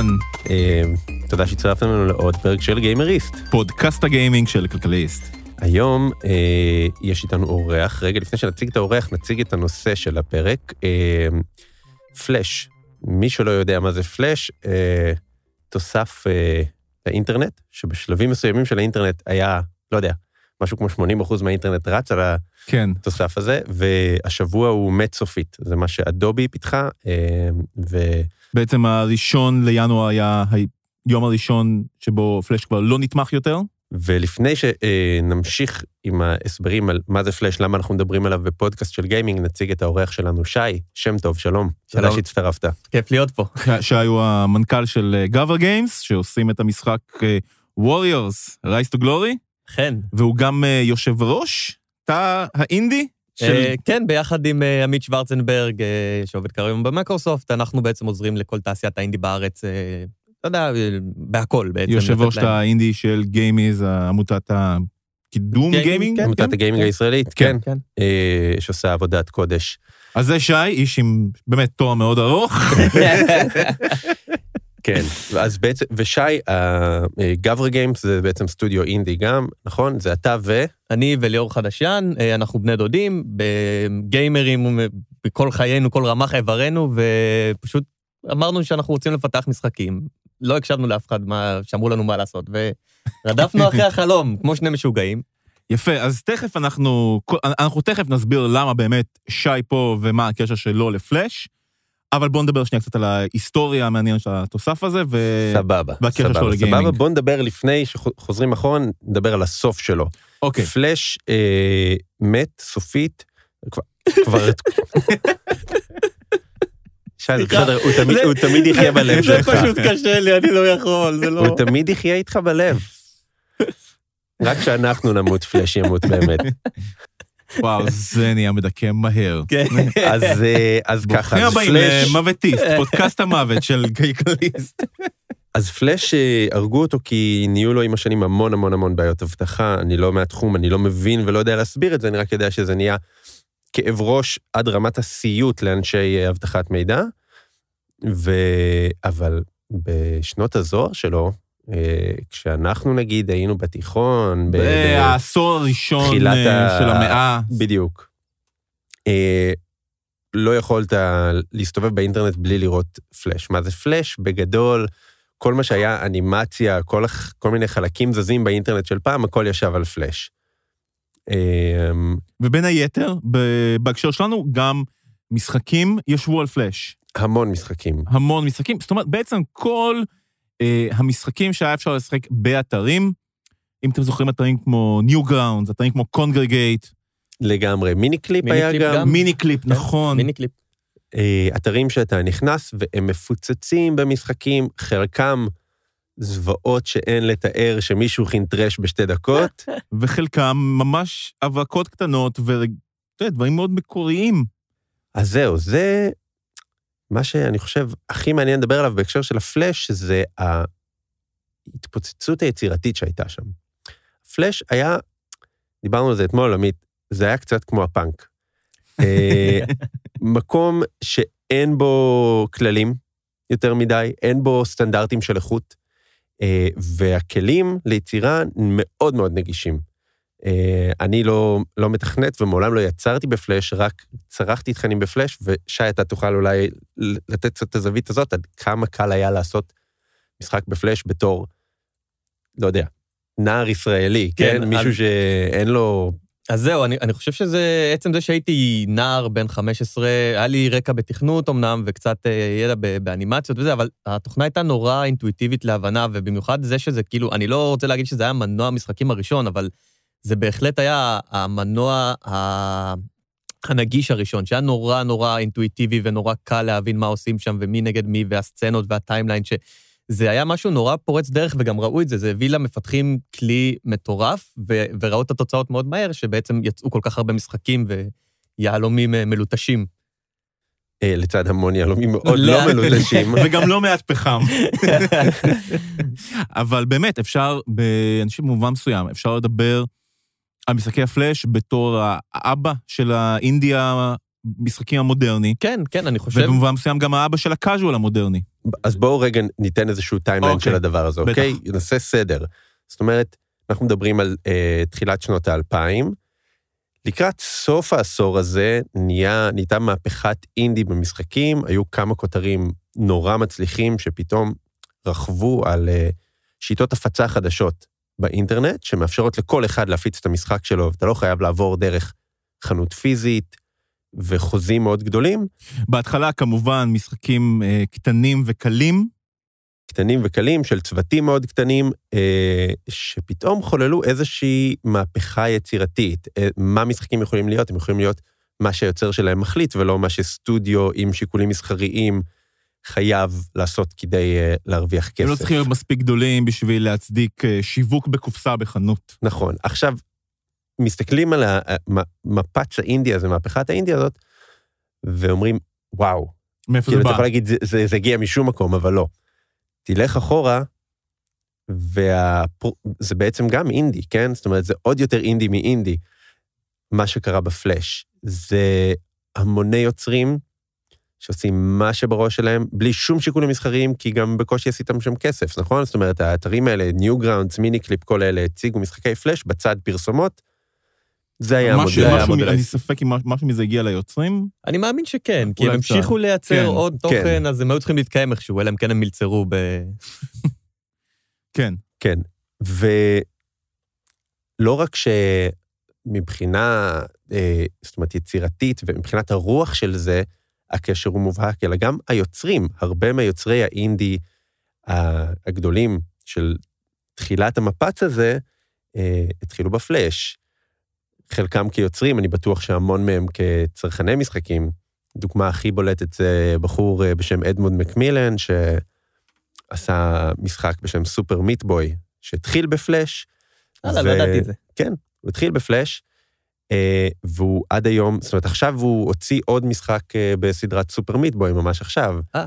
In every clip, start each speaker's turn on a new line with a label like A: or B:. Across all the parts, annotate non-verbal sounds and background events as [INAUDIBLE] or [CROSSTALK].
A: אהלן,
B: אה, תודה שהצטרפתם לנו לעוד פרק של גיימריסט.
A: פודקאסט הגיימינג של כלכליסט.
B: היום אה, יש איתנו אורח. רגע, לפני שנציג את האורח, נציג את הנושא של הפרק. אה, פלאש. מי שלא יודע מה זה פלאש, אה, תוסף אה, לאינטרנט, שבשלבים מסוימים של האינטרנט היה, לא יודע, משהו כמו 80% מהאינטרנט רץ על
A: כן,
B: התוסף הזה, והשבוע הוא מת סופית. זה מה שאדובי פיתחה, אה, ו...
A: בעצם הראשון לינואר היה היום הראשון שבו פלאש כבר לא נתמך יותר.
B: ולפני שנמשיך עם ההסברים על מה זה פלאש, למה אנחנו מדברים עליו בפודקאסט של גיימינג, נציג את האורח שלנו, שי, שם טוב, שלום. תודה
C: שלום.
B: שהצטרפת.
C: כיף להיות פה.
A: שי הוא המנכ"ל של Gavra Games, שעושים את המשחק אה, Warriors, Rise to Glory,
C: אכן.
A: והוא גם אה, יושב ראש תא האינדי של...
C: אה, כן, ביחד עם אה, עמית שוורצנברג, שעובד כרגע במיקרוסופט, אנחנו בעצם עוזרים לכל תעשיית האינדי בארץ, אתה יודע, בהכל בעצם.
A: יושב ראש תא. האינדי של GameIS, עמותת הקידום
C: גיימינג,
A: גיימינג.
C: כן.
B: עמותת הגיימינג
C: כן.
B: הישראלית, כן,
C: כן.
B: שעושה עבודת קודש.
A: אז זה שי, איש עם באמת תואר מאוד ארוך. [LAUGHS] [LAUGHS]
B: כן, אז בעצם, ושי, Gavra Games זה בעצם סטודיו אינדי גם, נכון? זה אתה ו...
C: אני וליאור חדשיין, אה, אנחנו בני דודים, גיימרים בכל חיינו, כל רמ"ח איברנו, ופשוט אמרנו שאנחנו רוצים לפתח משחקים. לא הקשבנו לאף אחד מה, שאמרו לנו מה לעשות, ורדפנו אחרי החלום, כמו שני משוגעים.
A: יפה, אז תכף אנחנו, אנחנו תכף נסביר למה באמת שי פה ומה הקשר שלו לפלאש, אבל בואו נדבר שנייה קצת על ההיסטוריה המעניינת של התוסף הזה, ו...
B: סבבה. סבבה,
A: שלו
B: סבבה,
A: לגיימינג.
B: בוא נדבר לפני שחוזרים אחורה, נדבר על הסוף שלו.
A: אוקיי,
B: פלאש אה, מת סופית, כבר... כבר... [LAUGHS] שי, זה בסדר, הוא תמיד-
C: זה-
B: יחיה בלב
C: זה
B: שלך.
C: פשוט קשה לי, אני לא יכול, זה לא...
B: הוא תמיד יחיה איתך בלב. רק כשאנחנו נמות, פלאש ימות באמת. [LAUGHS]
A: וואו, זה נהיה מדכא מהר.
C: כן.
B: אז אה, אז ככה,
A: ברוכים הבאים. למוותיסט, פודקאסט המוות של כלכליסט.
B: אז פלאש אה, הרגו אותו כי נהיו לו עם השנים המון המון המון בעיות אבטחה, אני לא מהתחום, אני לא מבין ולא יודע להסביר את זה, אני רק יודע שזה נהיה כאב ראש עד רמת הסיוט לאנשי אה, אבטחת מידע. ו... אבל בשנות הזוהר שלו, אה, כשאנחנו נגיד היינו בתיכון, ב- ב-
A: העשור הראשון אה, של המאה.
B: בדיוק. אה, לא יכולת להסתובב באינטרנט בלי לראות פלאש. מה זה פלאש? בגדול, כל מה שהיה אנימציה, כל, כל מיני חלקים זזים באינטרנט של פעם, הכל ישב על פלאש. אה,
A: ובין היתר, בהקשר שלנו, גם משחקים ישבו על פלאש.
B: המון משחקים.
A: המון משחקים. זאת אומרת, בעצם כל אה, המשחקים שהיה אפשר לשחק באתרים, אם אתם זוכרים אתרים כמו Newgrounds, אתרים כמו Congregate,
B: לגמרי. Miniclip,
C: Mini
B: היה
C: קליפ
B: גם.
C: גם.
A: Miniclip,
C: כן,
A: נכון.
C: מיני קליפ.
B: אה, אתרים שאתה נכנס והם מפוצצים במשחקים, חלקם זוועות שאין לתאר שמישהו חנטרש בשתי דקות. [LAUGHS]
A: וחלקם ממש הברקות קטנות ודברים מאוד מקוריים.
B: אז זהו, זה מה שאני חושב הכי מעניין לדבר עליו בהקשר של הפלאש, זה ההתפוצצות היצירתית שהייתה שם. הפלאש היה, דיברנו על זה אתמול, עמית, זה היה קצת כמו הפאנק. אה, [LAUGHS] מקום שאין בו כללים יותר מדי, אין בו סטנדרטים של איכות, אה, והכלים ליצירה מאוד מאוד נגישים. אה, אני לא, לא מתכנת ומעולם לא יצרתי בפלאש, רק צרכתי תכנים בפלאש, ושי, אתה תוכל אולי לתת קצת את הזווית הזאת, עד כמה קל היה לעשות משחק בפלאש בתור, לא יודע, נער ישראלי, כן?
C: כן,
B: מישהו
C: אז-
B: שאין לו...
C: אז זהו, אני, אני חושב שזה, עצם זה שהייתי נער בן 15, היה לי רקע בתכנות אמנם, וקצת אה, ידע באנימציות וזה, אבל התוכנה הייתה נורא אינטואיטיבית להבנה, ובמיוחד זה שזה כאילו, אני לא רוצה להגיד שזה היה מנוע המשחקים הראשון, אבל זה בהחלט היה המנוע ה- הנגיש הראשון, שהיה נורא נורא אינטואיטיבי ונורא קל להבין מה עושים שם ומי נגד מי, והסצנות והטיימליין, שזה היה משהו נורא פורץ דרך, וגם ראו את זה, זה הביא למפתחים כלי מטורף, ו- וראו את התוצאות מאוד מהר, שבעצם יצאו כל כך הרבה משחקים ויהלומים אה, מלוטשים.
B: אה, לצד המון יהלומים מאוד
C: לא.
B: לא מלוטשים. [LAUGHS]
A: וגם לא מעט פחם. [LAUGHS] אבל באמת, אפשר, ב- אני חושב במובן מסוים, אפשר לדבר על משחקי הפלאש בתור האבא של האינדי המשחקים המודרני,
C: כן, כן, אני חושב...
A: ובמובן מסוים גם האבא של ה casual המודרני.
B: אז בואו רגע ניתן איזשהו timeline
A: אוקיי,
B: של הדבר הזה,
A: בטח.
B: אוקיי? נעשה סדר. זאת אומרת, אנחנו מדברים על אה, תחילת שנות האלפיים. לקראת סוף העשור הזה נהיה, נהייתה מהפכת אינדי במשחקים, היו כמה כותרים נורא מצליחים שפתאום רכבו על אה, שיטות הפצה חדשות באינטרנט, שמאפשרות לכל אחד להפיץ את המשחק שלו, ואתה לא חייב לעבור דרך חנות פיזית וחוזים מאוד גדולים,
A: בהתחלה כמובן משחקים אה, קטנים וקלים,
B: קטנים וקלים, של צוותים מאוד קטנים, אה, שפתאום חוללו איזושהי מהפכה יצירתית. אה, מה משחקים יכולים להיות? הם יכולים להיות מה שהיוצר שלהם מחליט, ולא מה שסטודיו עם שיקולים מסחריים חייב לעשות כדי אה, להרוויח כסף.
A: הם לא צריכים להיות מספיק גדולים בשביל להצדיק אה, שיווק בקופסה בחנות.
B: נכון. עכשיו, מסתכלים על המפץ האינדי הזה, מהפכת האינדי הזאת, ואומרים, וואו,
A: מאיפה
B: כאילו,
A: זה
B: אתה
A: בא?
B: יכול להגיד, זה, זה, זה הגיע משום מקום, אבל לא. תלך אחורה, וזה בעצם גם אינדי, כן? זאת אומרת, זה עוד יותר אינדי מאינדי. מה שקרה בפלאש, זה המוני יוצרים שעושים מה שבראש שלהם, בלי שום שיקולים מסחריים, כי גם בקושי עשיתם שם כסף, נכון? זאת אומרת, האתרים האלה, Newgrounds, Miniclip, כל אלה, הציגו משחקי פלאש בצד פרסומות. זה היה
A: משהו-
B: המודל.
A: משהו- אני. ספק אם משהו מזה הגיע ליוצרים.
C: אני מאמין שכן, כי הם. המשיכו לייצר
A: כן,
C: עוד
B: כן.
C: תוכן, אז הם היו צריכים להתקיים איכשהו, אלא אם כן הם מלצרו ב... [LAUGHS]
A: כן.
B: כן, ולא רק שמבחינה, אה, זאת אומרת, יצירתית ומבחינת הרוח של זה, הקשר הוא מובהק, אלא גם היוצרים, הרבה מיוצרי האינדי הגדולים של תחילת המפץ הזה, אה, התחילו בפלאש. חלקם כיוצרים, אני בטוח שהמון מהם כצרכני משחקים. דוגמה הכי בולטת זה בחור אה, בשם אדמונד מקמילן, שעשה משחק בשם סופר מיטבוי, שהתחיל בפלאש. ו-
C: לא ידעתי את זה.
B: הוא התחיל בפלאש, אה, והוא עד היום, זאת אומרת, עכשיו הוא הוציא עוד משחק אה, בסדרת סופר מיטבוי ממש עכשיו.
C: אה.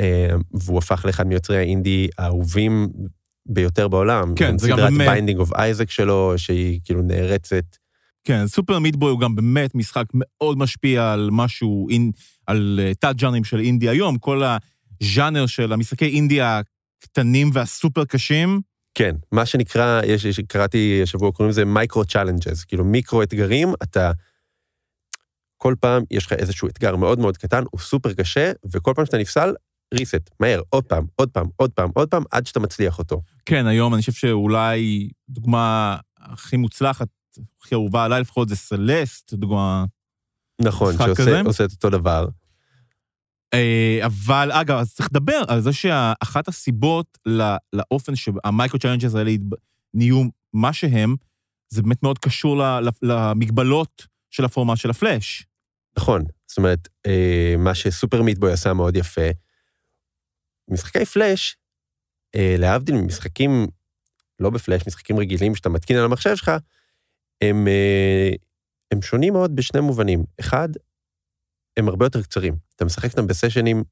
B: אה, והוא הפך לאחד מיוצרי האינדי האהובים ביותר בעולם.
A: כן, זה גם
B: סדרת
A: באמת-
B: Binding of Isaac שלו, שהיא כאילו נערצת.
A: כן, Super Meat Boy הוא גם באמת משחק מאוד משפיע על משהו, אין, על אה, תת-ג'אנרים של אינדי היום, כל הז'אנר של המשחקי אינדי הקטנים והסופר קשים.
B: כן, מה שנקרא, יש, יש, קראתי השבוע, קוראים לזה micro challenges, כאילו מיקרו אתגרים, אתה... כל פעם יש לך איזשהו אתגר מאוד מאוד קטן, הוא סופר קשה, וכל פעם שאתה נפסל, reset, מהר, עוד פעם, עוד פעם, עוד פעם, עוד פעם, עד שאתה מצליח אותו.
A: כן, היום אני חושב שאולי דוגמה הכי מוצלחת, הכי אהובה עליי לפחות, זה סלסט, דוגמה...
B: נכון, שעושה את אותו דבר.
A: אה, אבל אגב, אז צריך לדבר על זה שאחת הסיבות לא- לאופן שהמייקרו האלה התב- נהיו מה שהם, זה באמת מאוד קשור למגבלות של הפורמט של הפלאש.
B: נכון, זאת אומרת, אה, מה ש Super Meat Boy עשה מאוד יפה, משחקי פלאש, אה, להבדיל ממשחקים, לא בפלאש, משחקים רגילים שאתה מתקין על המחשב שלך, הם, הם שונים מאוד בשני מובנים. אחד, הם הרבה יותר קצרים. אתה משחק אותם בסשנים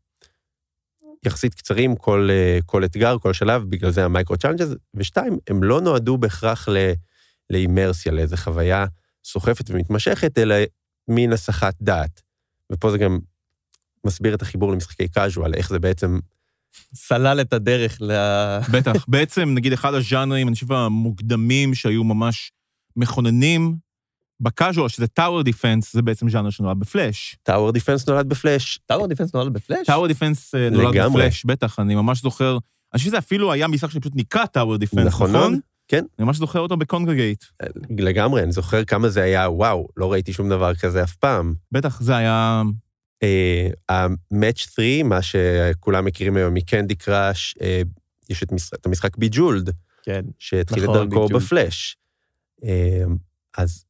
B: יחסית קצרים, כל, אה, כל אתגר, כל שלב, בגלל זה ה micro challenges, ושתיים, הם לא נועדו בהכרח ל, לאימרסיה, לאיזו חוויה סוחפת ומתמשכת, אלא מין הסחת דעת. ופה זה גם מסביר את החיבור למשחקי casual, איך זה בעצם...
C: סלל את הדרך ל...
A: בטח. בעצם, נגיד, אחד הז'אנרים, אני חושב, המוקדמים שהיו ממש מכוננים ב casual, שזה tower defense, זה בעצם ז'אנר שנולד בפלאש.
B: tower defense נולד בפלאש.
C: tower defense נולד בפלאש?
A: tower defense אה, נולד. בפלאש, בטח, אני ממש זוכר. אני חושב שזה אפילו היה משחק שפשוט נקרא Tower Defense,
B: נכון
A: נכון?
B: כן.
A: אני ממש זוכר אותו ב Kongregate.
B: לגמרי, אני זוכר כמה זה היה, וואו, לא ראיתי שום דבר כזה אף פעם.
A: בטח, זה היה...
B: ה-Match 3, מה שכולם מכירים היום מ Candy Crush, אה, יש את משחק- את המשחק Bejeweled,
C: כן.
B: שהתחיל את
C: נכון,
B: דרכו. בפלאש. אה, אז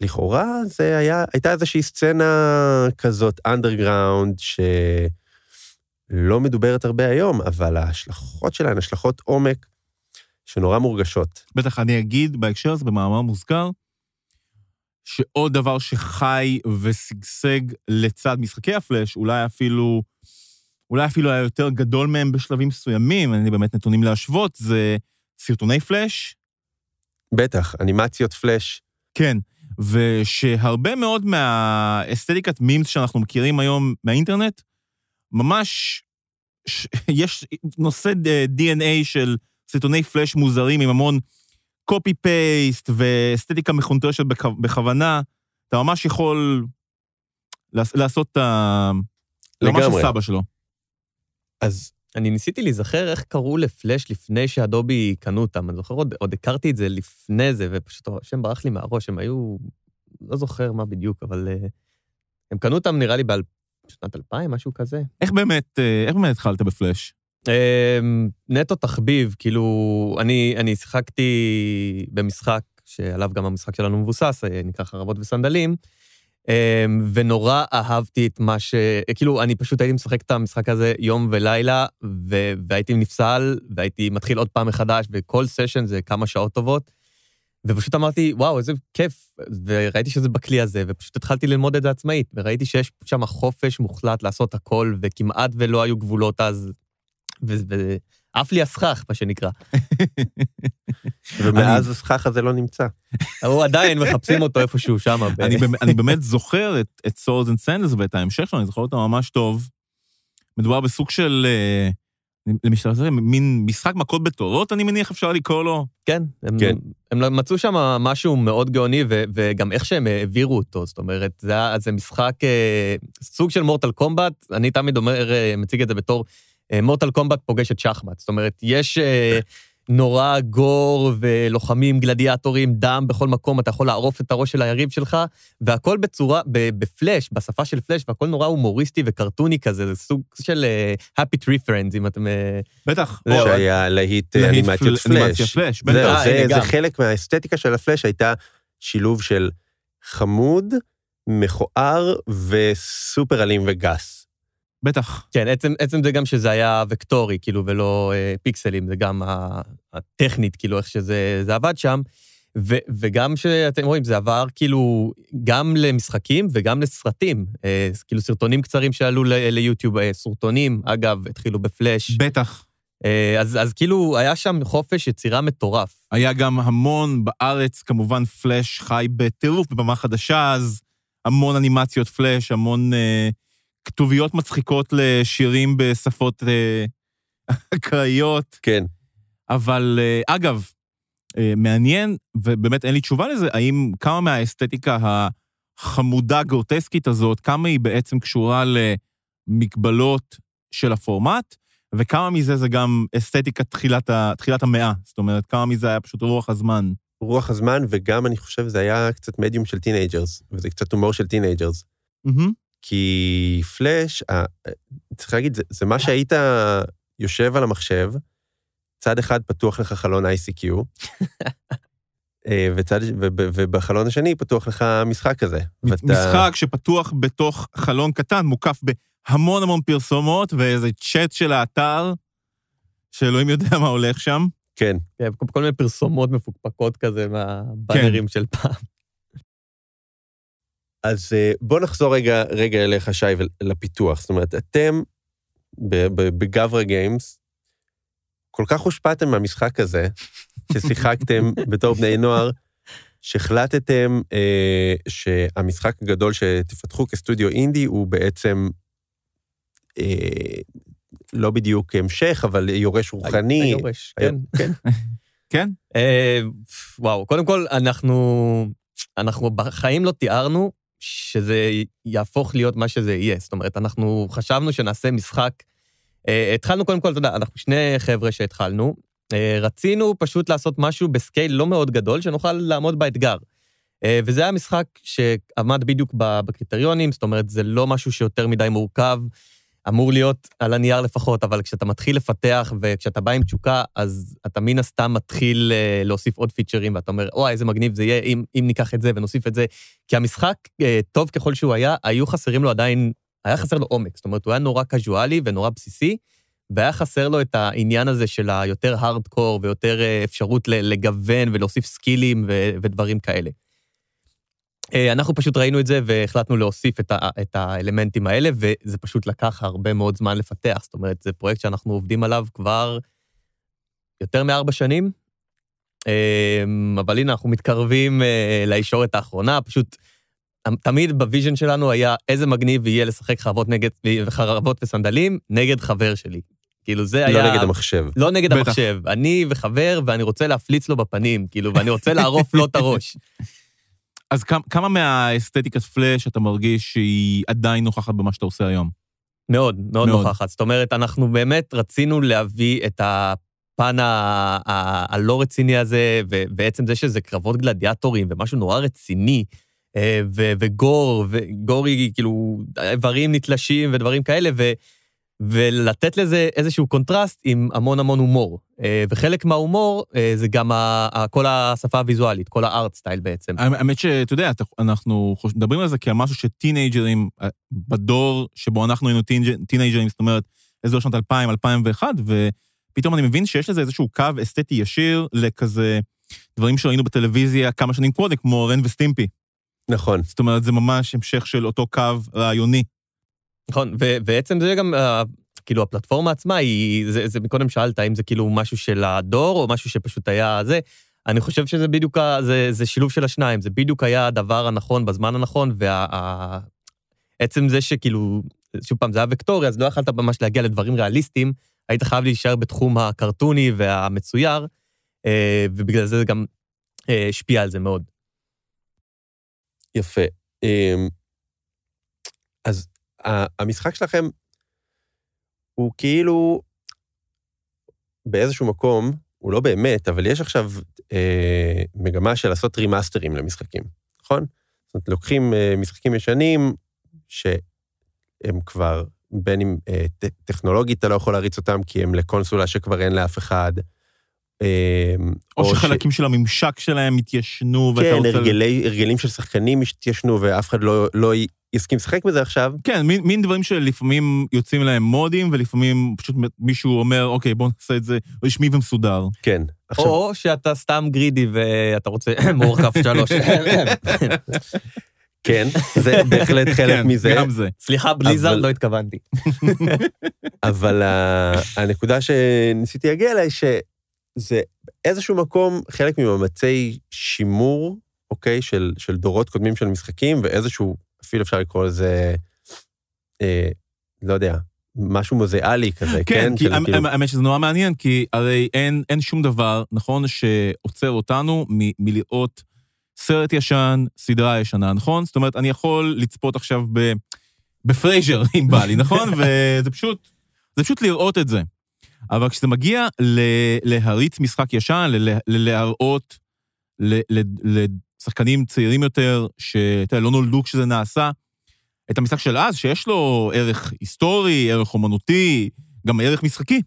B: לכאורה זה היה, הייתה איזושהי סצנה כזאת אנדרגראונד, שלא מדוברת הרבה היום, אבל ההשלכות שלה הן השלכות עומק שנורא מורגשות.
A: בטח, אני אגיד בהקשר הזה, במאמר מוזכר, שעוד דבר שחי ושגשג לצד משחקי הפלאש, אולי אפילו, אולי אפילו היה יותר גדול מהם בשלבים מסוימים, אין לי באמת נתונים להשוות, זה סרטוני פלאש,
B: בטח, אנימציות פלאש,
A: כן, ושהרבה מאוד מהאסתטיקת מימס שאנחנו מכירים היום מהאינטרנט, ממש ש- [LAUGHS] יש נושא DNA של סרטוני פלאש מוזרים עם המון קופי פייסט ואסתטיקה מחונטרשת בכו- בכוונה. אתה ממש יכול לעש- לעשות את ה... זה ממש
B: לגמרי.
A: הסבא שלו.
B: אז
C: אני ניסיתי להיזכר איך קראו לפלאש לפני שאדובי קנו אותם. אני זוכר, עוד, עוד הכרתי את זה לפני זה, ופשוט השם ברח לי מהראש, הם היו... לא זוכר מה בדיוק, אבל uh, הם קנו אותם נראה לי בשנת 2000, משהו כזה.
A: איך באמת, אה, איך באמת התחלת בפלאש?
C: אמ, נטו תחביב, כאילו, אני, אני שיחקתי במשחק, שעליו גם המשחק שלנו מבוסס, אה, נקרא חרבות וסנדלים, ונורא אהבתי את מה ש... כאילו, אני פשוט הייתי משחק את המשחק הזה יום ולילה, ו... והייתי נפסל, והייתי מתחיל עוד פעם מחדש, וכל סשן זה כמה שעות טובות. ופשוט אמרתי, וואו, איזה כיף, וראיתי שזה בכלי הזה, ופשוט התחלתי ללמוד את זה עצמאית, וראיתי שיש שם חופש מוחלט לעשות הכל, וכמעט ולא היו גבולות אז, ועף לי הסכך, מה שנקרא. [LAUGHS]
B: ומאז הסכך הזה לא נמצא. [LAUGHS]
C: הוא עדיין מחפשים אותו איפשהו שם.
A: אני, [LAUGHS] באמת- זוכר את, Swords and Sandals ואת ההמשך שלו, אני זוכר אותו ממש טוב. מדובר בסוג של, אה, למשל, מין משחק מכות בתורות, אני מניח אפשר לקרוא לו.
C: כן, הם,
B: כן.
C: הם מצאו שם משהו מאוד גאוני, ו, וגם איך שהם העבירו אותו, זאת אומרת, זה, זה משחק, אה, סוג של מורטל קומבט, אני תמיד אומר, אה, מציג את זה בתור מורטל קומבט פוגש את שחמט. זאת אומרת, יש אה, נורא גור ולוחמים, גלדיאטורים, דם בכל מקום, אתה יכול לערוף את הראש של היריב שלך, והכל בצורה, ב- בפלאש, בשפה של פלאש, והכל נורא הומוריסטי וקרטוני כזה, זה סוג של אה, happy tree friends, אם אתם... אה,
A: בטח.
C: זהו,
A: או-
B: שהיה להיט אנימציית
A: אנימציה
B: פלאש. זה- זה. חלק מהאסתטיקה של הפלאש הייתה שילוב של חמוד, מכוער וסופר אלים וגס.
A: בטח.
C: כן, עצם, עצם זה גם שזה היה וקטורי, כאילו, ולא אה, פיקסלים, זה גם הטכנית, כאילו, איך שזה זה עבד שם. ו, וגם שאתם רואים, זה עבר כאילו גם למשחקים וגם לסרטים. אה, כאילו, סרטונים קצרים שעלו ל, ליוטיוב, אה, סרטונים, אגב, התחילו בפלאש.
A: בטח.
C: אה, אז, אז כאילו, היה שם חופש יצירה מטורף.
A: היה גם המון בארץ, כמובן פלאש חי בטירוף בבמה חדשה, אז המון אנימציות פלאש, המון אה, כתוביות מצחיקות לשירים בשפות אה, אקראיות.
B: כן.
A: אבל אה, אגב, אה, מעניין, ובאמת אין לי תשובה לזה, האם כמה מהאסתטיקה החמודה גרוטסקית הזאת, כמה היא בעצם קשורה למגבלות של הפורמט, וכמה מזה זה גם אסתטיקה תחילת, ה, תחילת המאה. זאת אומרת, כמה מזה היה פשוט רוח הזמן.
B: רוח הזמן, וגם אני חושב זה היה קצת מדיום של teenagers, וזה קצת הומור של teenagers.
A: מהמם.
B: כי פלאש, אה, צריך להגיד, זה, זה מה שהיית יושב על המחשב, צד אחד פתוח לך חלון ICQ, אה, וצד, וב, ובחלון השני פתוח לך משחק כזה. ואתה-
A: משחק שפתוח בתוך חלון קטן, מוקף בהמון המון פרסומות, ואיזה צ'אט של האתר, שאלוהים יודע מה הולך שם.
B: כן,
C: כן, כל, מיני פרסומות מפוקפקות כזה מהבאנרים של פעם.
B: אז אה, בוא נחזור רגע, רגע אליך, שי, ולפיתוח. זאת אומרת, אתם בגברה גיימס, כל כך הושפעתם מהמשחק הזה, [LAUGHS] ששיחקתם בתור בני נוער, שהחלטתם אה, שהמשחק הגדול שתפתחו כסטודיו אינדי הוא בעצם אה, לא בדיוק המשך, אבל יורש רוחני.
C: היורש, כן. [LAUGHS]
B: כן.
A: כן?
C: אה, וואו, קודם כל, אנחנו, אנחנו בחיים לא תיארנו שזה יהפוך להיות מה שזה יהיה. זאת אומרת, אנחנו חשבנו שנעשה משחק. אה, התחלנו, קודם כל, אתה יודע, אנחנו שני חבר'ה שהתחלנו, אה, רצינו פשוט לעשות משהו בסקייל לא מאוד גדול, שנוכל לעמוד באתגר. אה, וזה היה משחק שעמד בדיוק בקריטריונים, זאת אומרת, זה לא משהו שיותר מדי מורכב. אמור להיות על הנייר לפחות, אבל כשאתה מתחיל לפתח וכשאתה בא עם תשוקה, אז אתה מן הסתם מתחיל אה, להוסיף עוד פיצ'רים, ואתה אומר, וואי, איזה מגניב זה יהיה אם, אם ניקח את זה ונוסיף את זה. כי המשחק, אה, טוב ככל שהוא היה, היו חסרים לו עדיין, היה חסר לו עומק. זאת אומרת, הוא היה נורא קזואלי ונורא בסיסי, והיה חסר לו את העניין הזה של היותר הארדקור ויותר אה, אפשרות לגוון ולהוסיף סקילים ו- ודברים כאלה. אה, אנחנו פשוט ראינו את זה והחלטנו להוסיף את, ה- את האלמנטים האלה, וזה פשוט לקח הרבה מאוד זמן לפתח. זאת אומרת, זה פרויקט שאנחנו עובדים עליו כבר יותר מארבע שנים, אה, אבל הנה, אנחנו מתקרבים אה, לישורת האחרונה, פשוט תמיד ב vision שלנו היה איזה מגניב יהיה לשחק חרבות, נגד, חרבות וסנדלים נגד חבר שלי. כאילו, זה היה...
B: לא נגד המחשב.
C: לא נגד
A: בטח.
C: המחשב. אני וחבר, ואני רוצה להפליץ לו בפנים, כאילו, ואני רוצה לערוף לו את הראש.
A: אז כמה, מהאסתטיקת פלאש אתה מרגיש שהיא עדיין נוכחת במה שאתה עושה היום?
C: מאוד, מאוד
A: מאוד.
C: נוכחת. זאת אומרת, אנחנו באמת רצינו להביא את הפן הלא רציני הזה, ובעצם זה שזה קרבות גלדיאטורים ומשהו נורא רציני, אה, ו gore, ו gore היא כאילו איברים נתלשים ודברים כאלה, ו- ולתת לזה איזשהו קונטרסט עם המון המון הומור. אה, וחלק מההומור אה, זה גם ה- ה- כל השפה הוויזואלית, כל ה art style בעצם.
A: האמת שאתה יודע, אתה- אנחנו מדברים על זה כעל משהו שטינג'רים, אה, בדור שבו אנחנו היינו טינג'- טינג'רים, זאת אומרת, אזור שנות 2000, 2001, ופתאום אני מבין שיש לזה איזשהו קו אסתטי ישיר לכזה דברים שראינו בטלוויזיה כמה שנים קודם, כמו רן וסטימפי.
B: נכון.
A: זאת אומרת, זה ממש המשך של אותו קו רעיוני.
C: נכון, ובעצם זה גם, אה, כאילו, הפלטפורמה עצמה היא, זה, זה מקודם שאלת, האם זה כאילו משהו של הדור, או משהו שפשוט היה זה. אני חושב שזה בדיוק, זה, זה שילוב של השניים, זה בדיוק היה הדבר הנכון בזמן הנכון, ועצם זה שכאילו, שוב פעם, זה היה וקטורי, אז לא יכלת ממש להגיע לדברים ריאליסטיים, היית חייב להישאר בתחום הקרטוני והמצויר, אה, ובגלל זה זה גם אה, השפיע על זה מאוד.
B: יפה. אמ, אז המשחק שלכם הוא כאילו באיזשהו מקום, הוא לא באמת, אבל יש עכשיו אה, מגמה של לעשות רימאסטרים למשחקים, נכון? זאת אומרת, לוקחים אה, משחקים ישנים שהם כבר, בין אם אה, ט- טכנולוגית אתה לא יכול להריץ אותם כי הם לקונסולה שכבר אין לאף אחד. אה,
A: או
B: ש-
A: שחלקים של הממשק שלהם התיישנו, ואתה
B: כן,
A: רוצה...
B: הרגלי, הרגלים של שחקנים התיישנו, ואף אחד לא, לא יסכים לשחק בזה עכשיו.
A: כן, מין, מין דברים שלפעמים יוצאים להם מודים, ולפעמים פשוט מישהו אומר, אוקיי, בוא נעשה את זה רשמי ומסודר.
B: כן. עכשיו,
C: או שאתה סתם גרידי ואתה רוצה [LAUGHS] מורכב שלוש.
B: כן, זה [LAUGHS] בהחלט חלק
A: כן,
B: מזה,
A: גם זה.
C: סליחה, בליזארד,
B: אבל-
C: לא התכוונתי. [LAUGHS]
B: אבל ה- הנקודה שניסיתי להגיע אליה היא שזה באיזשהו מקום חלק ממאמצי שימור, אוקיי, של, של דורות קודמים של משחקים, ואיזשהו, אפילו אפשר לקרוא לזה, אה, לא יודע, משהו מוזיאלי כזה, כן?
A: כן, כי האמת-
B: כאילו-
A: האמת שזה נורא מעניין, כי הרי אין, אין שום דבר, נכון, שעוצר אותנו מ- מלראות סרט ישן, סדרה ישנה, נכון? זאת אומרת, אני יכול לצפות עכשיו ב, בפרייזר, [LAUGHS] אם בא לי, נכון? וזה פשוט, זה פשוט לראות את זה. אבל כשזה מגיע ל, להריץ משחק ישן, ל, ל, להראות ל, ל, לשחקנים צעירים יותר, שאתה לא נולדו כשזה נעשה, את המשחק של אז, שיש לו ערך היסטורי, ערך אומנותי, גם ערך משחקי.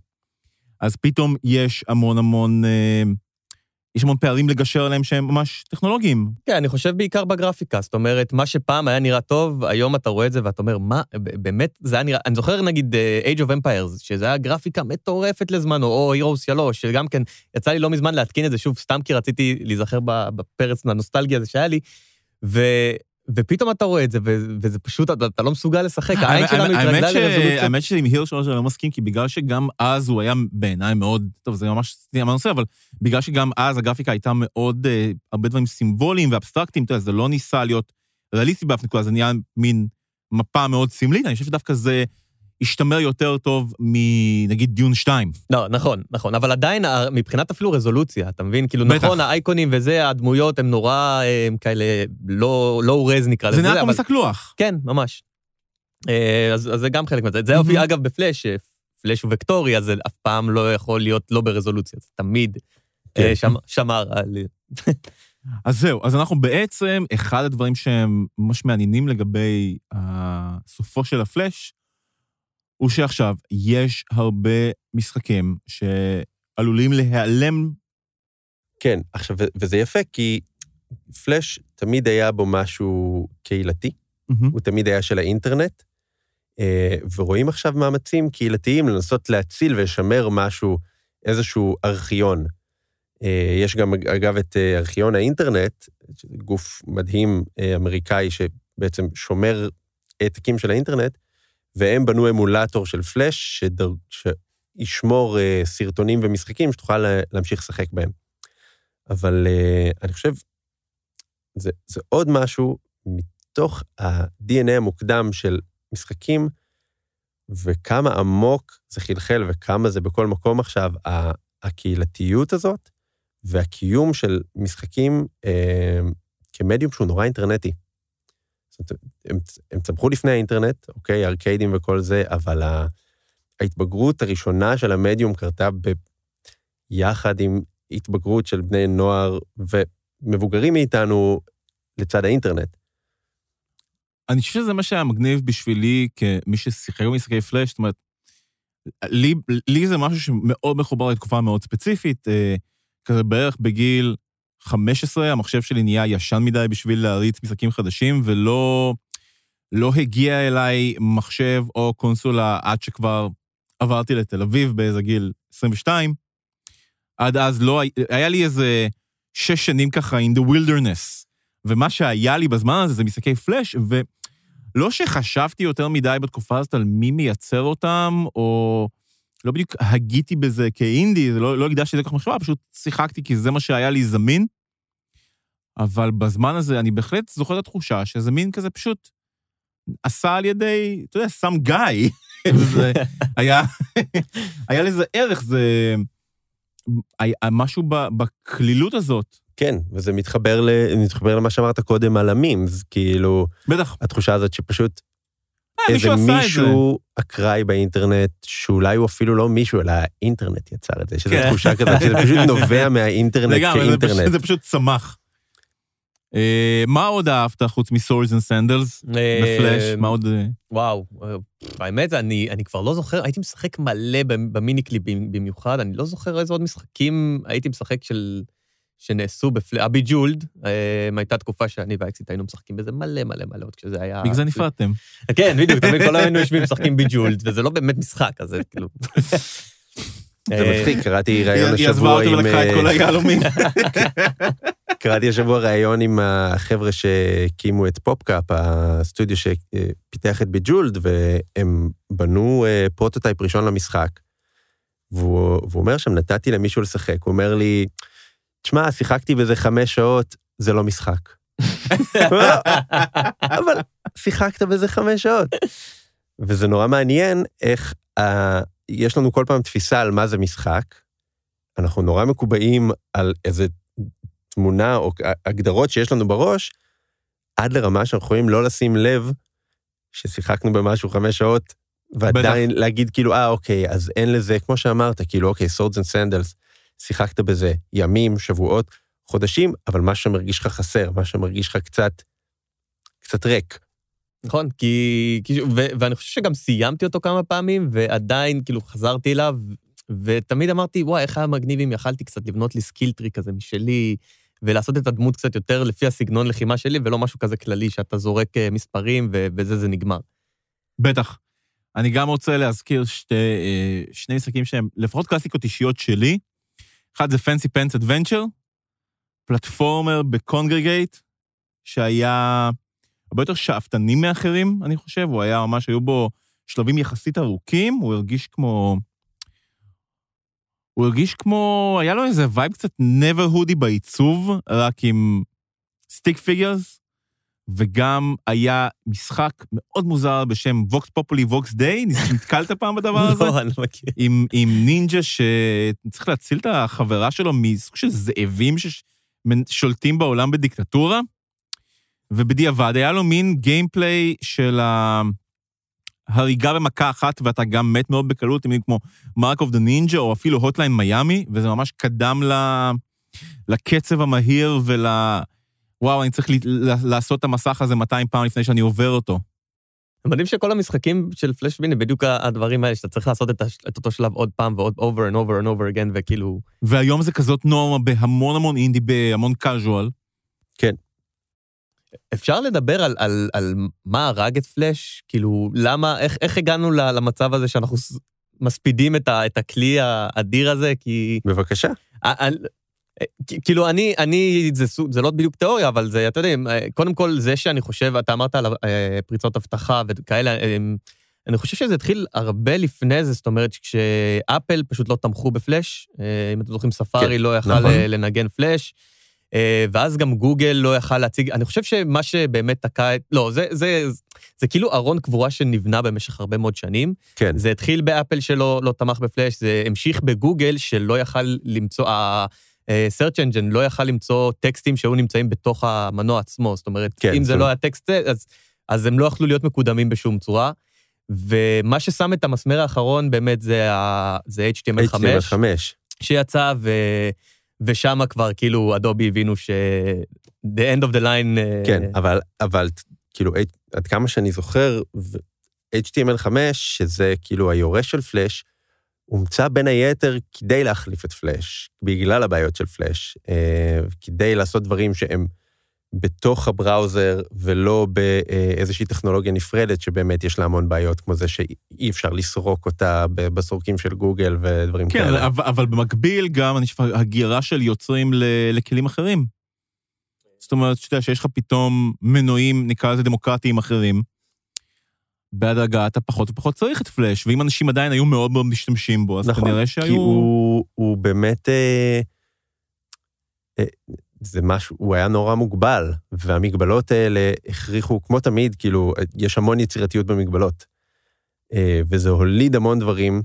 A: אז פתאום יש המון המון, אה, יש המון פערים לגשר עליהם שהם ממש טכנולוגיים.
C: כן, אני חושב בעיקר בגרפיקה. זאת אומרת, מה שפעם היה נראה טוב, היום אתה רואה את זה ואתה אומר, מה, באמת, זה היה נראה... אני זוכר נגיד אה, Age of Empires, שזה היה גרפיקה מטורפת לזמנו, או Heroes 3, שגם כן, יצא לי לא מזמן להתקין את זה שוב, סתם כי רציתי להיזכר בפרץ הנוסטלגיה הזה שהיה לי, ו... ופתאום אתה רואה את זה, ו- וזה פשוט, אתה, אתה לא מסוגל לשחק, העין
A: האמת-
C: שלנו התרגלה לרזולוציות.
A: האמת שעם היר שלוש אני לא מסכים, כי בגלל שגם אז הוא היה בעיניי מאוד, טוב, זה ממש סטייה מהנושא, אבל בגלל שגם אז הגרפיקה הייתה מאוד, אה, הרבה דברים סימבוליים ואבסטרקטיים, אתה יודע, זה לא ניסה להיות ריאליסטי באף נקודה, זה נהיה מין מפה מאוד סמלית, אני חושב שדווקא זה השתמר יותר טוב מנגיד דיון 2.
C: לא, נכון, נכון, אבל עדיין, ה- מבחינת אפילו רזולוציה, אתה מבין? כאילו,
A: בטח.
C: נכון, האייקונים וזה, הדמויות הן נורא הם כאלה, לא לא רז נקרא
A: זה
C: לזה,
A: נראה כמו. משחק לוח.
C: כן, ממש. אה, אז אז זה גם חלק מזה. זה. אופי, אגב, בפלאש, אה, פלאש הוא וקטורי, אז זה אף פעם לא יכול להיות לא ברזולוציה, זה תמיד
B: כן.
C: אה, שמ- שמר על... [LAUGHS]
A: אז זהו, אז אנחנו בעצם, אחד הדברים שהם ממש מעניינים לגבי אה, סופו של הפלאש, הוא שעכשיו יש הרבה משחקים שעלולים להיעלם.
B: כן, עכשיו, וזה יפה, כי פלאש תמיד היה בו משהו קהילתי, הוא תמיד היה של האינטרנט, אה, ורואים עכשיו מאמצים קהילתיים לנסות להציל ולשמר משהו, איזשהו ארכיון. אה, יש גם, אגב, את אה, ארכיון האינטרנט, גוף מדהים אמריקאי שבעצם שומר העתקים של האינטרנט, והם בנו אמולטור של פלאש שדר, שישמור אה, סרטונים ומשחקים שתוכל לה- להמשיך לשחק בהם. אבל אה, אני חושב, זה, זה עוד משהו מתוך ה-DNA המוקדם של משחקים, וכמה עמוק זה חלחל וכמה זה בכל מקום עכשיו, הקהילתיות הזאת והקיום של משחקים אה, כמדיום שהוא נורא אינטרנטי. הם, הם צמחו לפני האינטרנט, אוקיי, ארקיידים וכל זה, אבל ההתבגרות הראשונה של המדיום קרתה ב... יחד עם התבגרות של בני נוער ומבוגרים מאיתנו לצד האינטרנט.
A: אני חושב שזה מה שהיה מגניב בשבילי כמי ששיחק במשחקי פלאש, זאת אומרת, לי, לי זה משהו שמאוד מחובר לתקופה מאוד ספציפית, אה, כזה בערך בגיל 15, המחשב שלי נהיה ישן מדי בשביל להריץ משחקים חדשים, ולא לא הגיע אליי מחשב או קונסולה עד שכבר עברתי לתל אביב באיזה גיל 22. עד אז לא, היה לי איזה שש שנים ככה in the wilderness, ומה שהיה לי בזמן הזה זה משחקי פלאש, ולא שחשבתי יותר מדי בתקופה הזאת על מי מייצר אותם, או לא בדיוק הגיתי בזה כאינדי, זה לא, לא הקדשתי לזה כל כך מחשבה, פשוט שיחקתי כי זה מה שהיה לי זמין. אבל בזמן הזה אני בהחלט זוכר את התחושה שזה מין כזה פשוט עשה על ידי, אתה יודע, some guy. [LAUGHS] זה היה, [LAUGHS] היה לזה ערך, זה... היה משהו ב- בקלילות הזאת.
B: כן, וזה מתחבר, ל... מתחבר למה שאמרת קודם על המימס, כאילו,
A: בטח,
B: התחושה הזאת שפשוט איזה
A: מישהו
B: אקראי באינטרנט, שאולי הוא אפילו לא מישהו, אלא האינטרנט יצר את זה, שזו
A: כן.
B: תחושה כזאת, שזה פשוט [LAUGHS] נובע מהאינטרנט
A: לגמרי, זה פשוט-
B: כאינטרנט.
A: זה פשוט צמח. אה, מה עוד אהבת חוץ מ Swords and Sandals? בפלאש, מה עוד... אה,
C: וואו, אה, האמת, אני, אני כבר לא זוכר, הייתי משחק מלא במ- ב Miniclip במיוחד, אני לא זוכר איזה עוד משחקים הייתי משחק של... שנעשו בפלאש, ה Bejeweled, אה, הייתה תקופה שאני והאקסית היינו משחקים בזה מלא מלא מלא עוד כשזה היה...
A: בגלל זה נפרדתם.
C: כן, בדיוק, תמיד כל היינו יושבים משחקים Bejeweled, וזה לא באמת משחק, אז זה כאילו...
B: זה
C: אה,
B: מצחיק, קראתי ראיון
A: היא עזבה
B: השבוע
A: אותי
B: עם...
A: ולקחה את
B: אה,
A: כל היהלומים. [LAUGHS]
B: קראתי השבוע ראיון עם החבר'ה שהקימו את PopCap, הסטודיו שפיתח את Bejeweled, והם בנו prototype ראשון למשחק. והוא, והוא אומר שם, נתתי למישהו לשחק, הוא אומר לי, תשמע, שיחקתי בזה חמש שעות, זה לא משחק. [LAUGHS] אבל שיחקת בזה חמש שעות. וזה נורא מעניין איך אה, יש לנו כל פעם תפיסה על מה זה משחק. אנחנו נורא מקובעים על איזה תמונה או הגדרות שיש לנו בראש, עד לרמה שאנחנו יכולים לא לשים לב ששיחקנו במשהו חמש שעות, ועדיין להגיד כאילו, אה, אוקיי, אז אין לזה, כמו שאמרת, כאילו, אוקיי, Swords and Sandals, שיחקת בזה ימים, שבועות, חודשים, אבל מה שמרגיש לך חסר, מה שמרגיש לך קצת, קצת ריק.
C: נכון, כי... כי- ו, ואני חושב שגם סיימתי אותו כמה פעמים, ועדיין כאילו חזרתי אליו, ותמיד אמרתי, וואי, איך היה מגניב אם יכלתי קצת לבנות לי skill tree כזה משלי, ולעשות את הדמות קצת יותר לפי הסגנון לחימה שלי, ולא משהו כזה כללי שאתה זורק אה, מספרים, ובזה זה נגמר.
A: בטח. אני גם רוצה להזכיר שתי, אה, שני משחקים שהם לפחות קלאסיקות אישיות שלי. אחד זה Fancy Pants Adventure, platformer ב Kongregate, שהיה הרבה יותר שאפתני מאחרים, אני חושב. הוא היה ממש, היו בו שלבים יחסית ארוכים, הוא הרגיש כמו... הוא הרגיש כמו, היה לו איזה vibe קצת neverhoody בעיצוב, רק עם stick figures, וגם היה משחק מאוד מוזר בשם Vox Populi Vox Dei, נתקלת פעם בדבר הזה?
C: לא, אני לא מכיר.
A: עם, עם נינג'ה שצריך להציל את החברה שלו מסוג של זאבים ששולטים בעולם בדיקטטורה, ובדיעבד היה לו מין gameplay של ההריגה במכה אחת, ואתה גם מת מאוד בקלות, מילים כמו Mark of the Ninja, או אפילו Hotline Miami, וזה ממש קדם ל... לקצב המהיר ול... וואו, אני צריך ל- לעשות את המסך הזה 200 פעם לפני שאני עובר אותו.
C: מדהים שכל המשחקים של פלאש ביני, בדיוק הדברים האלה, שאתה צריך לעשות את, הש... את אותו שלב עוד פעם ועוד over and over and over again, וכאילו...
A: והיום זה כזאת נורמה בהמון המון אינדי, בהמון casual.
C: אפשר לדבר על, על, על מה הרג את פלאש? כאילו, למה, איך, איך הגענו למצב הזה שאנחנו מספידים את, ה, את הכלי האדיר הזה? כי...
B: בבקשה.
C: כאילו, אני, אני, זה, זה לא בדיוק תיאוריה, אבל זה, אתה יודע, קודם כל, זה שאני חושב, אתה אמרת על אה, פריצות אבטחה וכאלה, אה, אני חושב שזה התחיל הרבה לפני זה, זאת אומרת, כשאפל פשוט לא תמכו בפלאש, אה, אם אתם זוכרים, ספארי
B: כן,
C: לא יכל
B: נכון.
C: אה, לנגן פלאש. אה, ואז גם גוגל לא יכל להציג, אני חושב שמה שבאמת תקע. לא, זה, זה, זה כאילו ארון קבורה שנבנה במשך הרבה מאוד שנים.
B: כן.
C: זה התחיל באפל שלא לא תמך בפלאש, זה המשיך בגוגל שלא יכל למצוא, ה-search engine לא יכל למצוא טקסטים שהיו נמצאים בתוך המנוע עצמו. זאת אומרת,
B: כן,
C: אם זה
B: זאת-
C: לא היה טקסט, אז, אז הם לא יכלו להיות מקודמים בשום צורה. ומה ששם את המסמר האחרון באמת זה, ה, זה HTML5,
B: HTML5.
C: שיצא, ו, ושם כבר כאילו אדובי הבינו ש... the end of the line... אה,
B: כן, אבל, אבל כאילו, עד כמה שאני זוכר, ו- HTML5, שזה כאילו היורש של פלאש, הומצא בין היתר כדי להחליף את פלאש, בגלל הבעיות של פלאש, אה, כדי לעשות דברים שהם בתוך הבראוזר ולא באיזושהי טכנולוגיה נפרדת, שבאמת יש לה המון בעיות, כמו זה שאי אפשר לסרוק אותה בסורקים של גוגל ודברים
A: כן,
B: כאלה.
A: אבל, אבל במקביל גם, הגירה של יוצרים ל- לכלים אחרים. זאת אומרת, שאתה יודע, שיש לך פתאום מנועים, נקרא לזה דמוקרטיים אחרים, בהדרגה אתה פחות ופחות צריך את פלאש, ואם אנשים עדיין היו מאוד מאוד משתמשים בו, אז
B: נכון,
A: כנראה
B: כי
A: שהיו...
B: הוא, הוא באמת, אה, אה, זה משהו, הוא היה נורא מוגבל, והמגבלות האלה הכריחו, כמו תמיד, כאילו, יש המון יצירתיות במגבלות. אה, וזה הוליד המון דברים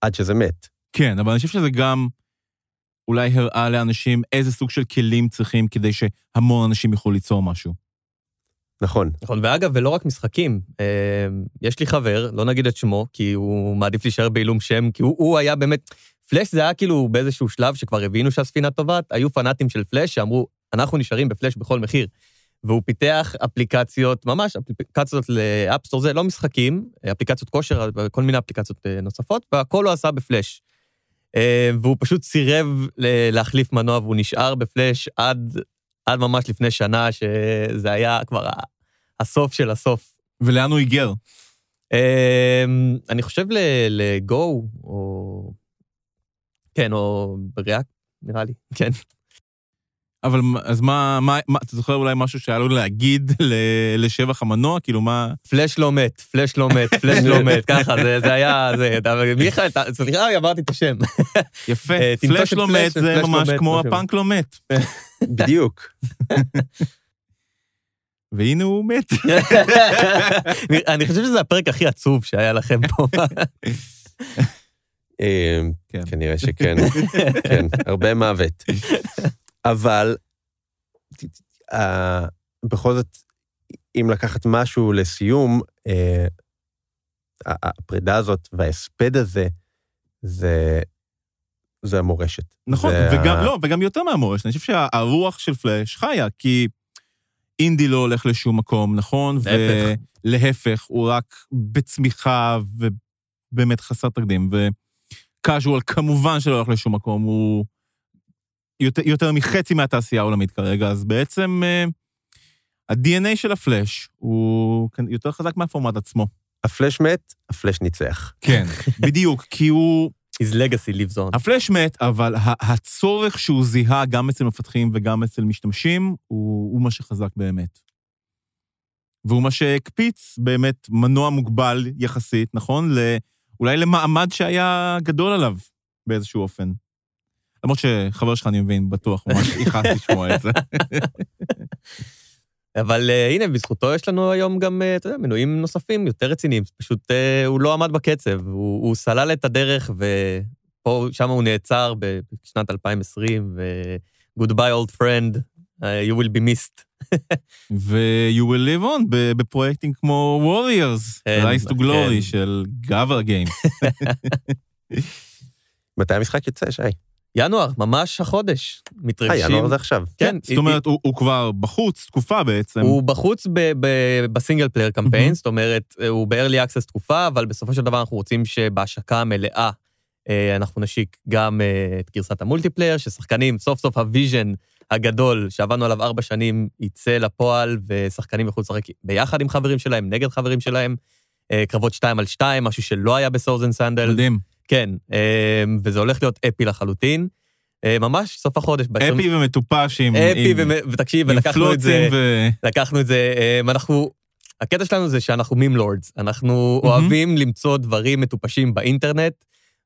B: עד שזה מת.
A: כן, אבל אני חושב שזה גם אולי הראה לאנשים איזה סוג של כלים צריכים כדי שהמון אנשים יוכלו ליצור משהו.
B: נכון,
C: נכון, ואגב, ולא רק משחקים, אה, יש לי חבר, לא נגיד את שמו, כי הוא מעדיף להישאר בעילום שם, כי הוא, הוא היה באמת, פלאש זה היה כאילו באיזשהו שלב שכבר הבינו שהספינה טובעת, היו פנאטים של פלאש שאמרו, אנחנו נשארים בפלאש בכל מחיר. והוא פיתח אפליקציות, ממש אפליקציות לאפסטור, זה לא משחקים, אפליקציות כושר, כל מיני אפליקציות אה, נוספות, והכל הוא עשה בפלאש. אה, והוא פשוט סירב להחליף מנוע, והוא נשאר בפלאש עד, עד ממש לפני שנה, שזה היה כבר הסוף של הסוף.
A: ולאן הוא היגר?
C: אה, אני חושב לגו, או... כן, או בריאקט, נראה לי, [LAUGHS] כן.
A: אבל אז מה, מה, מה, אתה זוכר אולי משהו שהיה לו להגיד ל- לשבח המנוע? כאילו, מה...
C: פלאש לא מת, פלאש לא מת, פלאש לא [LAUGHS] מת, ככה, זה, זה היה, זה, אבל מיכאל, אתה- סליחה, אמרתי את השם.
A: יפה,
C: אה,
A: פלאש לא מת, זה
C: לא
A: ממש כמו. הפאנק לא מת. [LAUGHS]
B: בדיוק.
A: והנה הוא מת. [LAUGHS]
C: אני- חושב שזה הפרק הכי עצוב שהיה לכם פה.
B: אה,
A: כן.
B: כנראה שכן, כן, הרבה מוות. אבל אה, בכל זאת, אם לקחת משהו לסיום, אה, הפרידה הזאת וההספד הזה, זה, זה המורשת.
A: נכון,
B: זה
A: וגם,
B: ה-
A: לא, וגם יותר מהמורשת, אני חושב שהרוח של פלאש חיה, כי אינדי לא הולך לשום מקום, נכון?
C: להפך.
A: ולהפך, הוא רק בצמיחה ובאמת חסר תקדים. וקאז'ואל כמובן שלא הולך לשום מקום, הוא יותר, יותר מחצי מהתעשייה העולמית כרגע, אז בעצם אה, ה-DNA של הפלאש הוא כאן יותר חזק מהפורמט עצמו.
B: הפלאש מת, הפלאש ניצח.
A: כן, בדיוק, כי הוא...
C: His legacy lives on.
A: הפלאש מת, אבל הצורך שהוא זיהה גם אצל מפתחים וגם אצל משתמשים, הוא, הוא מה שחזק באמת. והוא מה שהקפיץ באמת מנוע מוגבל יחסית, נכון? ל, אולי למעמד שהיה גדול עליו באיזשהו אופן. למרות שחבר שלך, אני מבין, בטוח, ממש יכעס לשמוע את זה. [LAUGHS]
C: אבל uh, הנה, בזכותו יש לנו היום גם, uh, אתה יודע, מנויים נוספים יותר רציניים. פשוט uh, הוא לא עמד בקצב, הוא, הוא סלל את הדרך, ופה, שם הוא נעצר בשנת 2020, ו-Goodbye old friend, uh, you will be missed. [LAUGHS]
A: ו-you will live on בפרויקטים כמו Warriors,
C: כן,
A: Rise to Glory
C: כן.
A: של Gavra Games. [LAUGHS] [LAUGHS]
B: מתי המשחק יוצא, שי?
C: ינואר, ממש החודש.
B: אה,
C: מתרגשים.
B: ינואר זה עכשיו.
C: כן,
A: זאת אומרת, הוא, כבר בחוץ תקופה בעצם.
C: הוא בחוץ ב single player campaign,
A: מהמם.
C: זאת אומרת, הוא ב-early access תקופה, אבל בסופו של דבר אנחנו רוצים שבהשקה המלאה אה, אנחנו נשיק גם אה, את גרסת ה multiplayer, ששחקנים, סוף סוף ה vision הגדול שעבדנו עליו ארבע שנים יצא לפועל, ושחקנים יוכלו לשחק ביחד עם חברים שלהם, נגד חברים שלהם. אה, קרבות שתיים על שתיים, משהו שלא היה בסורזן סנדל.
A: מדהים.
C: כן, אה, וזה הולך להיות אפי לחלוטין. אה, ממש סוף החודש. ב-
A: אפי ומטופש עם...
C: אפי,
A: עם-
C: ומ- ותקשיב,
A: עם
C: ולקחנו את זה...
A: ו...
C: לקחנו את זה, אמ, אנחנו, הקטע שלנו זה שאנחנו מים לורדס. אנחנו
A: מהמם.
C: אוהבים למצוא דברים מטופשים באינטרנט,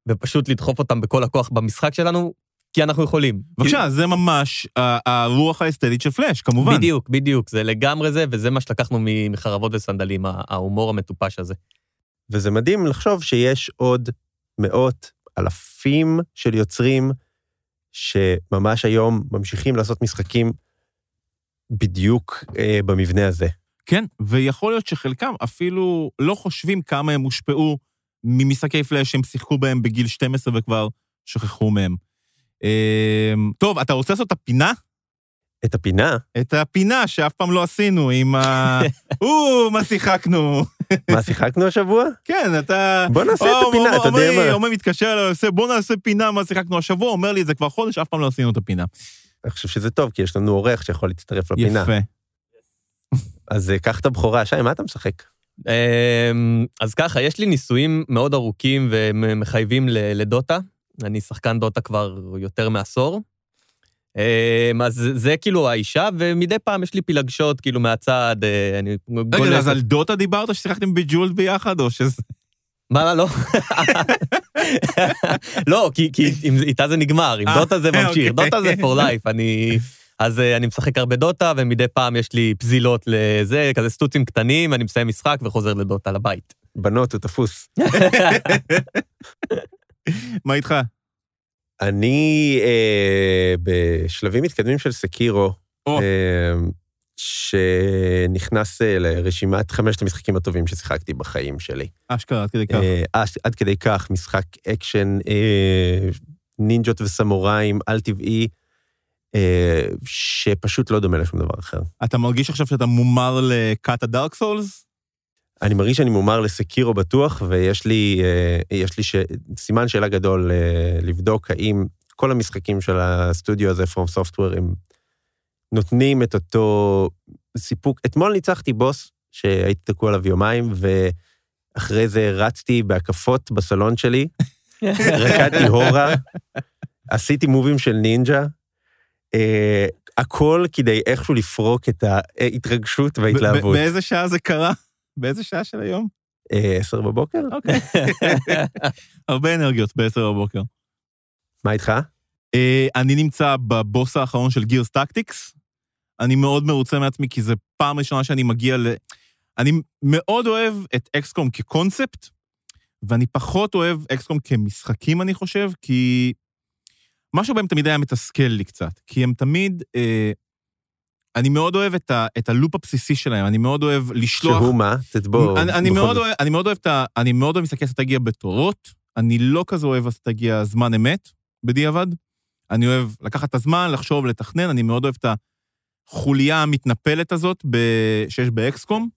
C: ופשוט לדחוף אותם בכל הכוח במשחק שלנו, כי אנחנו יכולים.
A: בבקשה, זה ממש הרוח האסתטית של פלאש, כמובן.
C: בדיוק, בדיוק, זה לגמרי זה, וזה מה שלקחנו מחרבות וסנדלים, ההומור המטופש הזה.
B: וזה מדהים לחשוב שיש עוד מאות, אלפים של יוצרים שממש היום ממשיכים לעשות משחקים בדיוק אה, במבנה הזה.
A: כן, ויכול להיות שחלקם אפילו לא חושבים כמה הם הושפעו ממשחקי פלאש שהם שיחקו בהם בגיל 12 וכבר שכחו מהם. אמ, טוב, אתה רוצה לעשות את הפינה?
B: את הפינה,
A: את הפינה שאף פעם לא עשינו עם ה... [LAUGHS] או, מה שיחקנו.
B: מה שיחקנו השבוע?
A: כן, אתה...
B: בוא נעשה את הפינה, אתה יודע מה?
A: עומר מתקשר אליי, עושה, בוא נעשה פינה מה שיחקנו השבוע, אומר לי את זה כבר חודש, אף פעם לא עשינו את הפינה.
B: אני חושב שזה טוב, כי יש לנו אורח שיכול להצטרף לפינה.
A: יפה.
B: אז אה, קח את הבכורה. שי, מה אתה משחק?
C: אמ, אז ככה, יש לי ניסויים מאוד ארוכים ומחייבים לדוטה. אני שחקן דוטה כבר יותר מעשור. אמ, אז זה- זה כאילו האישה, ומדי פעם יש לי פילגשות כאילו מהצד, אה, אני
A: רגע,
C: גולש.
A: אז על דוטה דיברת ששיחקתם בג'ולד ביחד, או שזה...
C: מה, לא? [LAUGHS] לא, כי, כי עם, איתה זה נגמר, עם
A: אה,
C: דוטה זה ממשיך,
A: אוקיי.
C: דוטה זה for life, אני... אז אה, אני משחק הרבה דוטה, ומדי פעם יש לי פזילות לזה, כזה סטוצים קטנים, אני מסיים משחק וחוזר לדוטה לבית.
B: בנות, הוא תפוס. [LAUGHS]
A: מה איתך?
B: אני אה, בשלבים מתקדמים של Sekiro,
A: או.
B: אה, שנכנס אה, לרשימת חמשת המשחקים הטובים ששיחקתי בחיים שלי.
A: אשכרה, עד כדי כך.
B: אה, עד- עד כדי כך, משחק אקשן, אה, נינג'ות וסמוראים, על-טבעי, אה, שפשוט לא דומה לשום דבר אחר.
A: אתה מרגיש עכשיו שאתה מומר לקאט הדארק סולס?
B: אני מרגיש שאני מומר לסקירו בטוח, ויש לי, אה, יש לי ש... סימן שאלה גדול אה, לבדוק האם כל המשחקים של הסטודיו הזה, From Software, הם נותנים את אותו סיפוק. אתמול ניצחתי בוס שהייתי תקוע עליו יומיים, ואחרי זה רצתי בהקפות בסלון שלי, [LAUGHS] רקדתי הורה, עשיתי מובים של נינג'ה, אה, הכל כדי איכשהו לפרוק את ההתרגשות וההתלהבות.
A: באיזה שעה זה קרה? באיזה שעה של היום?
B: אה, עשר בבוקר?
A: אוקיי. [LAUGHS] הרבה אנרגיות בעשר בבוקר.
B: מה איתך?
A: אה, אני נמצא בבוס האחרון של גירס טקטיקס. אני מאוד מרוצה מעצמי, כי זו פעם ראשונה שאני מגיע ל... אני מאוד אוהב את אקסקום כקונספט, ואני פחות אוהב אקסקום כמשחקים, אני חושב, כי משהו בהם תמיד היה מתסכל לי קצת. כי הם תמיד... אה, אני מאוד אוהב את, ה, את הלופ הבסיסי שלהם, אני מאוד אוהב לשלוח...
B: שהוא מה? תתבוא.
A: אני, אני, מאוד. אוהב, אני מאוד אוהב את ה... אני מאוד אוהב משחקי אסטרטגיה בתורות, אני לא כזה אוהב אסטרטגיה זמן אמת, בדיעבד. אני אוהב לקחת את הזמן, לחשוב, לתכנן, אני מאוד אוהב את החוליה המתנפלת הזאת ב... שיש באקסקום.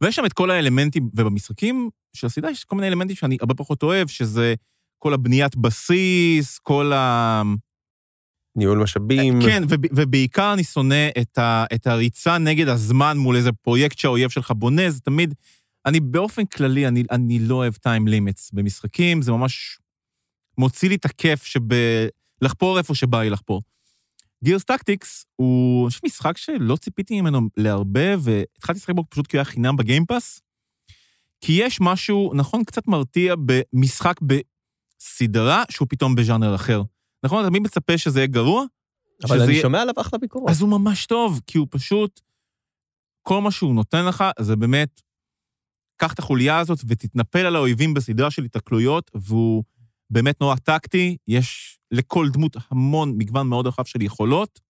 A: ויש שם את כל האלמנטים, ובמשחקים של הסדרה יש כל מיני אלמנטים שאני הרבה פחות אוהב, שזה כל הבניית בסיס, כל ה...
B: ניהול משאבים.
A: כן, וב, ובעיקר אני שונא את, ה, את הריצה נגד הזמן מול איזה פרויקט שהאויב שלך בונה, זה תמיד... אני באופן כללי, אני, אני לא אוהב טיים לימיטס במשחקים, זה ממש מוציא לי את הכיף שב... לחפור איפה שבא לי לחפור. גירס טקטיקס הוא, משחק שלא ציפיתי ממנו להרבה, והתחלתי לשחק בו פשוט כי הוא היה חינם בגיימפאס, כי יש משהו, נכון, קצת מרתיע במשחק בסדרה שהוא פתאום בז'אנר אחר. נכון, אתה תמיד מצפה שזה יהיה גרוע,
C: אבל
A: שזה
C: אני
A: יהיה-
C: שומע עליו אחלה ביקורות.
A: אז הוא ממש טוב, כי הוא פשוט, כל מה שהוא נותן לך זה באמת, קח את החוליה הזאת ותתנפל על האויבים בסדרה של התקלויות, והוא באמת נורא טקטי, יש לכל דמות המון מגוון מאוד רחב של יכולות.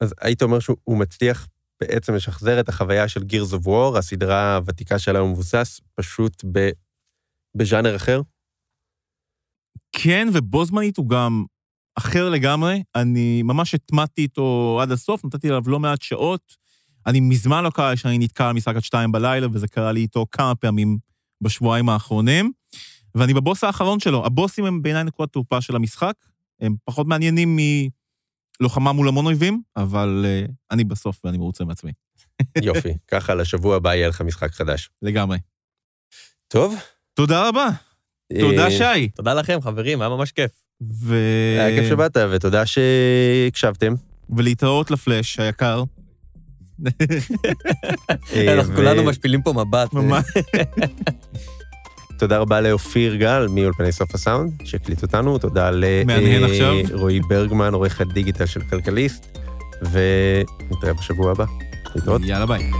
B: אז היית אומר שהוא הוא מצליח בעצם לשחזר את החוויה של Gears of War, הסדרה הוותיקה שלה מבוסס, פשוט ב... בז'אנר אחר?
A: כן, ובו זמנית הוא גם אחר לגמרי. אני ממש הטמעתי איתו עד הסוף, נתתי עליו לא מעט שעות. אני מזמן לא קרה שאני נתקע על משחק עד שתיים בלילה, וזה קרה לי איתו כמה פעמים בשבועיים האחרונים. ואני בבוס האחרון שלו. הבוסים הם בעיניי נקודת תורפה של המשחק. הם פחות מעניינים מלוחמה מול המון אויבים, אבל uh, אני בסוף ואני מרוצה מעצמי. [LAUGHS]
B: יופי, ככה לשבוע הבא יהיה לך משחק חדש.
A: לגמרי.
B: טוב.
A: תודה רבה. תודה,
B: אה,
A: שי.
C: תודה לכם, חברים, היה ממש כיף.
A: ו...
B: היה כיף שבאת, ותודה שהקשבתם.
A: ולהתראות לפלאש היקר.
B: אה,
C: אנחנו כולנו משפילים פה מבט. [LAUGHS]
B: תודה רבה לאופיר גל מאולפני סוף הסאונד, שהקליט אותנו, תודה לרועי אה, ברגמן, עורך הדיגיטל של כלכליסט, ונתראה בשבוע הבא. להתראות.
A: יאללה ביי.